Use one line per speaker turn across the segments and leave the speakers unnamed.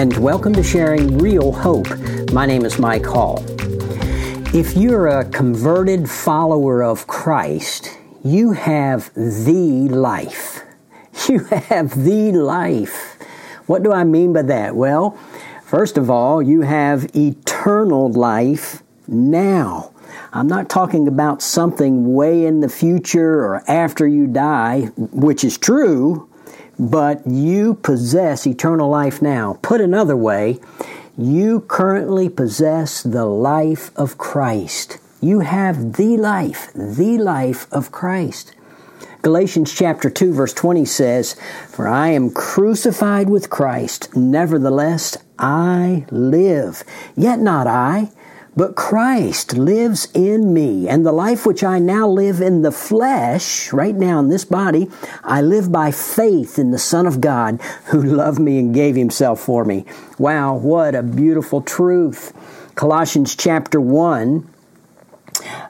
and welcome to Sharing Real Hope. My name is Mike Hall. If you're a converted follower of Christ, you have the life. You have the life. What do I mean by that? Well, first of all, you have eternal life now. I'm not talking about something way in the future or after you die, which is true, but you possess eternal life now. Put another way, you currently possess the life of Christ. You have the life, the life of Christ. Galatians chapter 2 verse 20 says, For I am crucified with Christ, nevertheless I live. Yet not I, but Christ lives in me, and the life which I now live in the flesh, right now in this body, I live by faith in the Son of God who loved me and gave himself for me. Wow, what a beautiful truth. Colossians chapter 1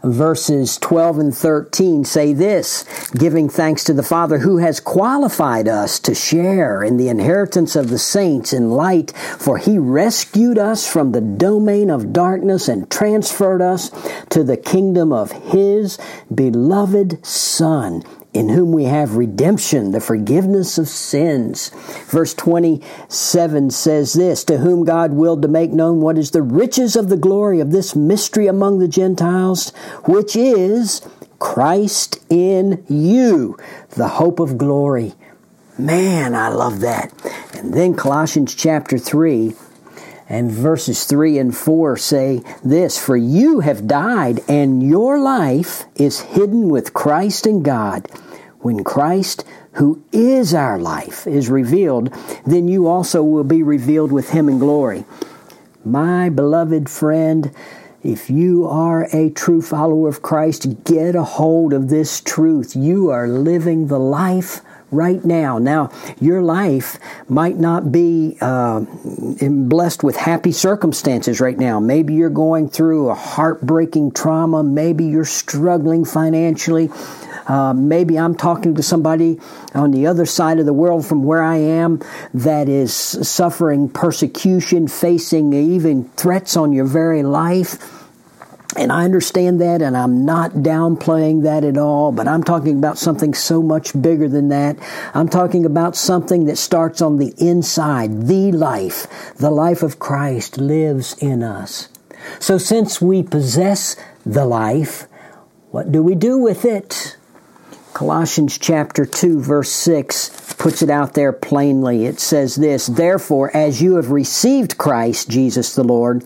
verses 12 and 13 say this giving thanks to the Father who has qualified us to share in the inheritance of the saints in light, for he rescued us from the domain of darkness and transferred us to the kingdom of his beloved Son in whom we have redemption, the forgiveness of sins. Verse 27 says this To whom God willed to make known what is the riches of the glory of this mystery among the Gentiles, which is Christ in you, the hope of glory. Man, I love that. And then Colossians chapter 3 and verses 3 and 4 say this For you have died, and your life is hidden with Christ in God. When Christ, who is our life, is revealed, then you also will be revealed with him in glory. My beloved friend, if you are a true follower of Christ, get a hold of this truth. You are living the life right now. Now, your life might not be uh, blessed with happy circumstances right now. Maybe you're going through a heartbreaking trauma. Maybe you're struggling financially. Uh, maybe I'm talking to somebody on the other side of the world from where I am that is suffering persecution, facing even threats on your very life. And I understand that, and I'm not downplaying that at all, but I'm talking about something so much bigger than that. I'm talking about something that starts on the inside. The life, the life of Christ lives in us. So since we possess the life, what do we do with it? Colossians chapter 2 verse 6 puts it out there plainly. It says this, Therefore, as you have received Christ Jesus the Lord,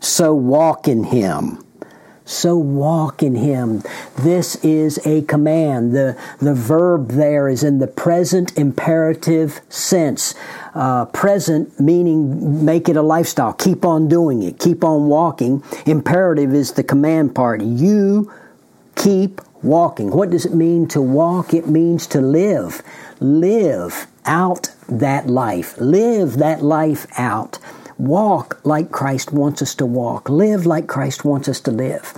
so walk in him so walk in him. This is a command. The, the verb there is in the present imperative sense. Uh, present meaning make it a lifestyle. Keep on doing it. Keep on walking. Imperative is the command part. You keep walking. What does it mean to walk? It means to live. Live out that life. Live that life out. Walk like Christ wants us to walk. Live like Christ wants us to live.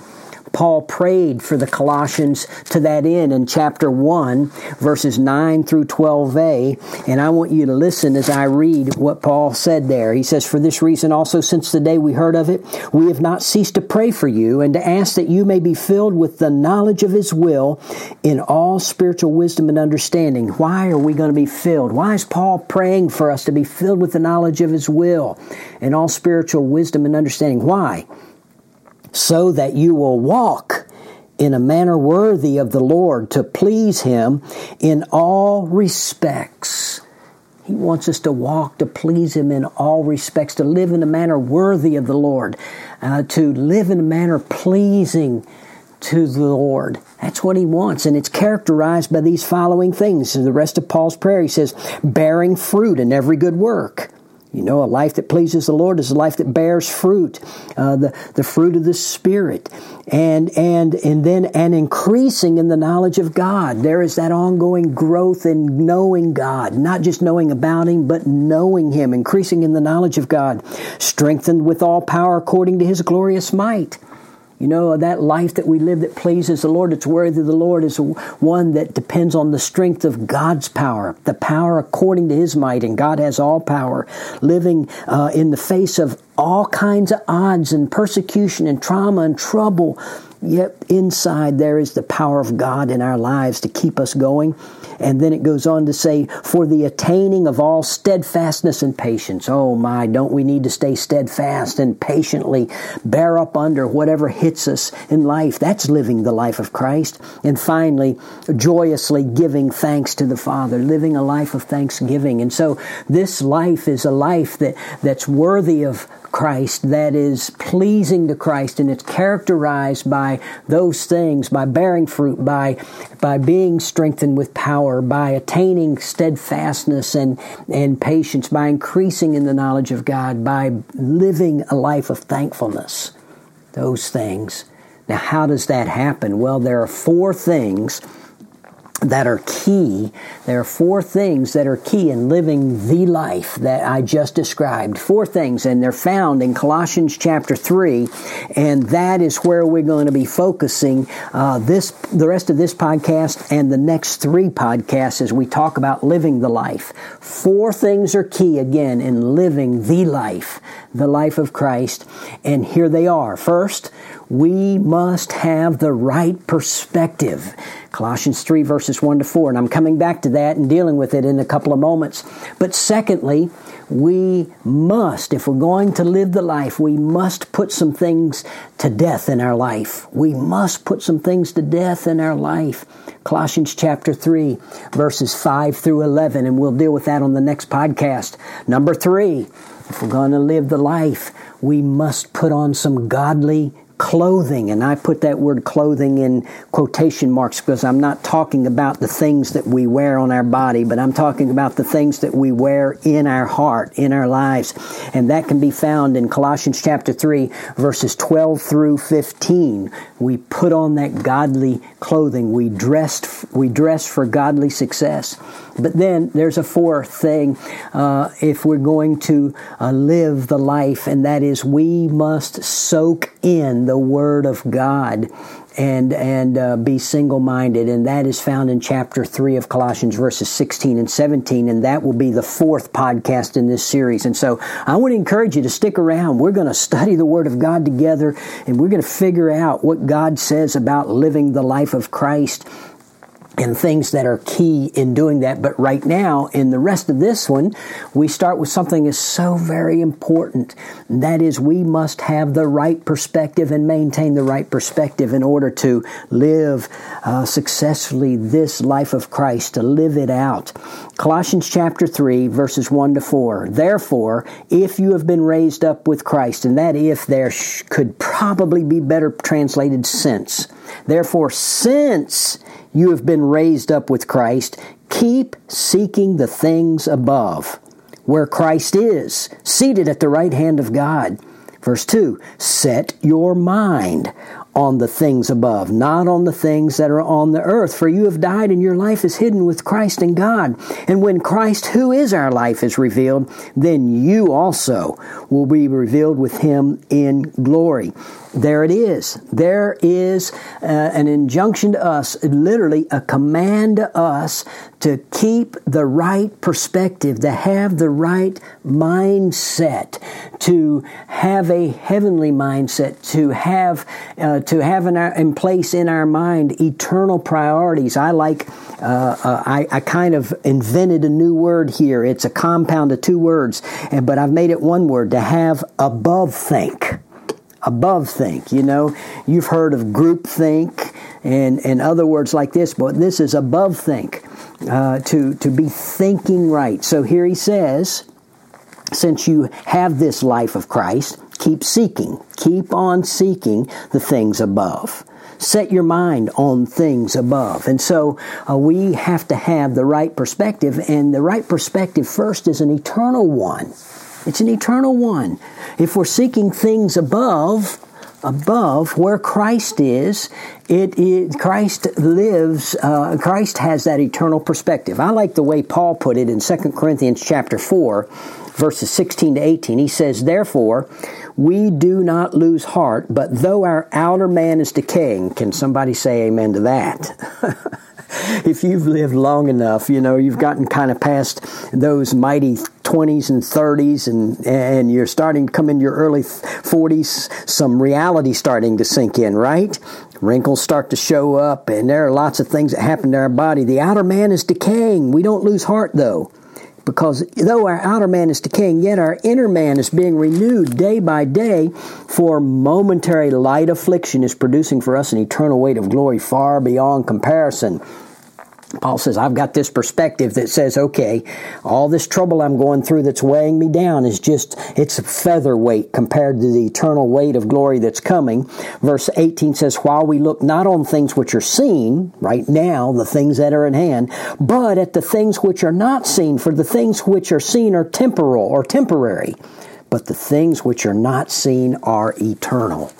Paul prayed for the Colossians to that end in chapter 1, verses 9 through 12a. And I want you to listen as I read what Paul said there. He says, For this reason also, since the day we heard of it, we have not ceased to pray for you and to ask that you may be filled with the knowledge of his will in all spiritual wisdom and understanding. Why are we going to be filled? Why is Paul praying for us to be filled with the knowledge of his will in all spiritual wisdom and understanding? Why? So that you will walk in a manner worthy of the Lord to please Him in all respects. He wants us to walk to please Him in all respects, to live in a manner worthy of the Lord, uh, to live in a manner pleasing to the Lord. That's what He wants, and it's characterized by these following things. So the rest of Paul's prayer, he says, bearing fruit in every good work you know, a life that pleases the Lord is a life that bears fruit, uh, the the fruit of the Spirit, and and and then and increasing in the knowledge of God. There is that ongoing growth in knowing God, not just knowing about Him, but knowing Him, increasing in the knowledge of God, strengthened with all power according to His glorious might. You know, that life that we live that pleases the Lord, that's worthy of the Lord, is one that depends on the strength of God's power, the power according to His might, and God has all power. Living uh, in the face of all kinds of odds and persecution and trauma and trouble, yet inside there is the power of God in our lives to keep us going. And then it goes on to say, for the attaining of all steadfastness and patience. Oh my, don't we need to stay steadfast and patiently bear up under whatever hits us in life? That's living the life of Christ. And finally, joyously giving thanks to the Father, living a life of thanksgiving. And so this life is a life that, that's worthy of Christ that is pleasing to Christ and it's characterized by those things, by bearing fruit, by, by being strengthened with power, by attaining steadfastness and, and patience, by increasing in the knowledge of God, by living a life of thankfulness. Those things. Now, how does that happen? Well, there are four things that are key. There are four things that are key in living the life that I just described. Four things, and they're found in Colossians chapter 3, and that is where we're going to be focusing uh, this, the rest of this podcast and the next three podcasts as we talk about living the life. Four things are key, again, in living the life, the life of Christ, and here they are. First, we must have the right perspective. Colossians 3 verses 1 to 4. And I'm coming back to that and dealing with it in a couple of moments. But secondly, we must, if we're going to live the life, we must put some things to death in our life. We must put some things to death in our life. Colossians chapter 3, verses 5 through 11, and we'll deal with that on the next podcast. Number three, if we're going to live the life, we must put on some godly clothing, and I put that word clothing in quotation marks because I'm not talking about the things that we wear on our body, but I'm talking about the things that we wear in our heart, in our lives. And that can be found in Colossians chapter 3, verses 12 through 15. We put on that godly clothing. We dressed, we dress for godly success. But then there's a fourth thing uh, if we're going to uh, live the life, and that is we must soak in the Word of God and and uh, be single minded, and that is found in chapter three of Colossians, verses sixteen and seventeen, and that will be the fourth podcast in this series. And so, I want to encourage you to stick around. We're going to study the Word of God together, and we're going to figure out what God says about living the life of Christ and things that are key in doing that. But right now, in the rest of this one, we start with something that's so very important. That is, we must have the right perspective and maintain the right perspective in order to live uh, successfully this life of Christ, to live it out. Colossians chapter 3, verses 1 to 4. Therefore, if you have been raised up with Christ, and that if there sh- could probably be better translated since. Therefore, since you have been raised up with Christ, keep seeking the things above, where Christ is, seated at the right hand of God. Verse 2 Set your mind on the things above, not on the things that are on the earth. For you have died, and your life is hidden with Christ in God. And when Christ, who is our life, is revealed, then you also will be revealed with him in glory. There it is. There is uh, an injunction to us, literally a command to us to keep the right perspective, to have the right mindset, to have a heavenly mindset, to have uh, to have in, our, in place in our mind eternal priorities. I like. Uh, uh, I, I kind of invented a new word here. It's a compound of two words, but I've made it one word to have above think above think. You know, you've heard of group think and, and other words like this, but this is above think, uh, to, to be thinking right. So here he says, since you have this life of Christ, keep seeking, keep on seeking the things above. Set your mind on things above. And so uh, we have to have the right perspective, and the right perspective first is an eternal one. It's an eternal one. If we're seeking things above, above where Christ is. It is Christ lives. Uh, Christ has that eternal perspective. I like the way Paul put it in 2 Corinthians chapter four, verses sixteen to eighteen. He says, "Therefore, we do not lose heart, but though our outer man is decaying, can somebody say Amen to that?" if you've lived long enough, you know, you've gotten kind of past those mighty 20s and 30s and, and you're starting to come into your early 40s, some reality starting to sink in, right? Wrinkles start to show up and there are lots of things that happen to our body. The outer man is decaying. We don't lose heart though because though our outer man is decaying, yet our inner man is being renewed day by day, for momentary light affliction is producing for us an eternal weight of glory far beyond comparison. Paul says, I've got this perspective that says, okay, all this trouble I'm going through that's weighing me down is just, it's a featherweight compared to the eternal weight of glory that's coming. Verse 18 says, while we look not on things which are seen, right now, the things that are in hand, but at the things which are not seen, for the things which are seen are temporal or temporary, but the things which are not seen are eternal.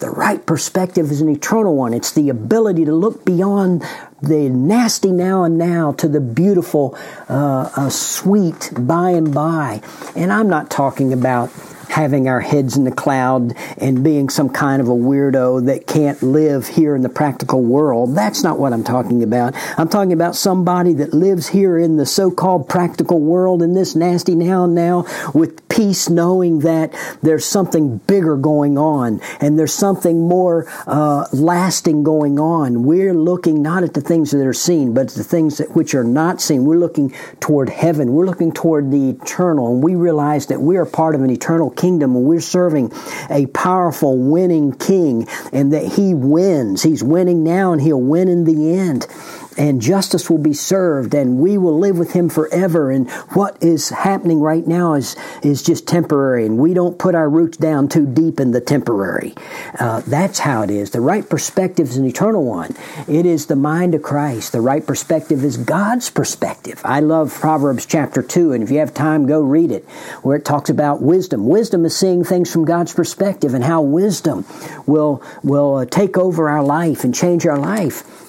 The right perspective is an eternal one. It's the ability to look beyond the nasty now and now to the beautiful, uh, uh, sweet by and by. And I'm not talking about having our heads in the cloud and being some kind of a weirdo that can't live here in the practical world. That's not what I'm talking about. I'm talking about somebody that lives here in the so-called practical world in this nasty now and now with peace knowing that there's something bigger going on and there's something more uh, lasting going on. We're looking not at the things that are seen, but the things that which are not seen. We're looking toward heaven. We're looking toward the eternal and we realize that we are part of an eternal kingdom we're serving a powerful winning king and that he wins. He's winning now and he'll win in the end and justice will be served and we will live with him forever. And what is happening right now is is just temporary and we don't put our roots down too deep in the temporary. Uh, that's how it is. The right perspective is an eternal one. It is the mind of christ. The right perspective is god's perspective. I love proverbs chapter 2 and if you have time go read it where it talks about wisdom. Wisdom is seeing things from god's perspective and how wisdom will will uh, take over our life and change our life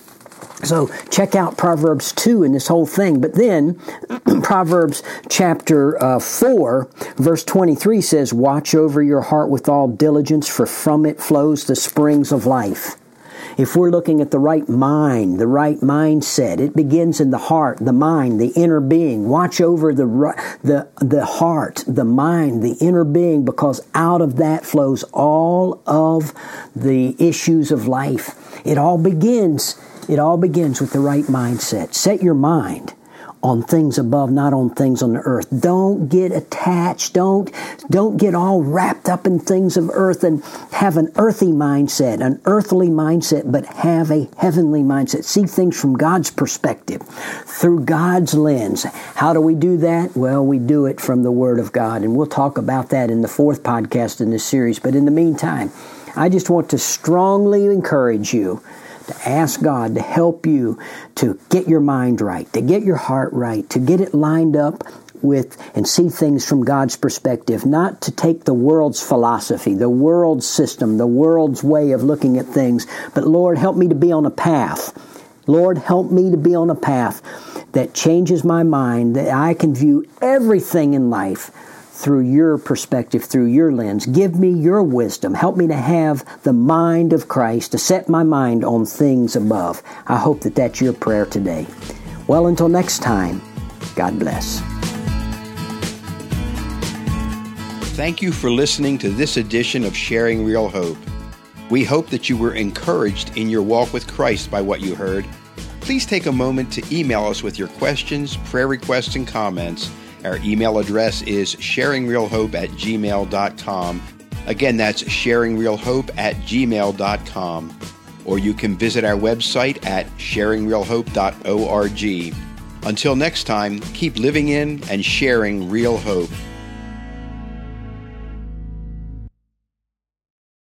so check out Proverbs 2 in this whole thing. But then Proverbs chapter uh, 4, verse 23 says, Watch over your heart with all diligence, for from it flows the springs of life. If we're looking at the right mind, the right mindset, it begins in the heart, the mind, the inner being. Watch over the, the, the heart, the mind, the inner being, because out of that flows all of the issues of life. It all begins it all begins with the right mindset. Set your mind on things above, not on things on the earth. Don't get attached. Don't, don't get all wrapped up in things of earth and have an earthy mindset, an earthly mindset, but have a heavenly mindset. See things from God's perspective, through God's lens. How do we do that? Well, we do it from the Word of God. And we'll talk about that in the fourth podcast in this series. But in the meantime, I just want to strongly encourage you to ask God to help you to get your mind right, to get your heart right, to get it lined up with and see things from God's perspective, not to take the world's philosophy, the world's system, the world's way of looking at things, but Lord, help me to be on a path. Lord, help me to be on a path that changes my mind, that I can view everything in life through your perspective, through your lens. Give me your wisdom. Help me to have the mind of Christ, to set my mind on things above. I hope that that's your prayer today. Well, until next time, God bless.
Thank you for listening to this edition of Sharing Real Hope. We hope that you were encouraged in your walk with Christ by what you heard. Please take a moment to email us with your questions, prayer requests, and comments our email address is sharingrealhope at gmail.com. Again, that's sharingrealhope at gmail.com. Or you can visit our website at sharingrealhope.org. Until next time, keep living in and sharing real hope.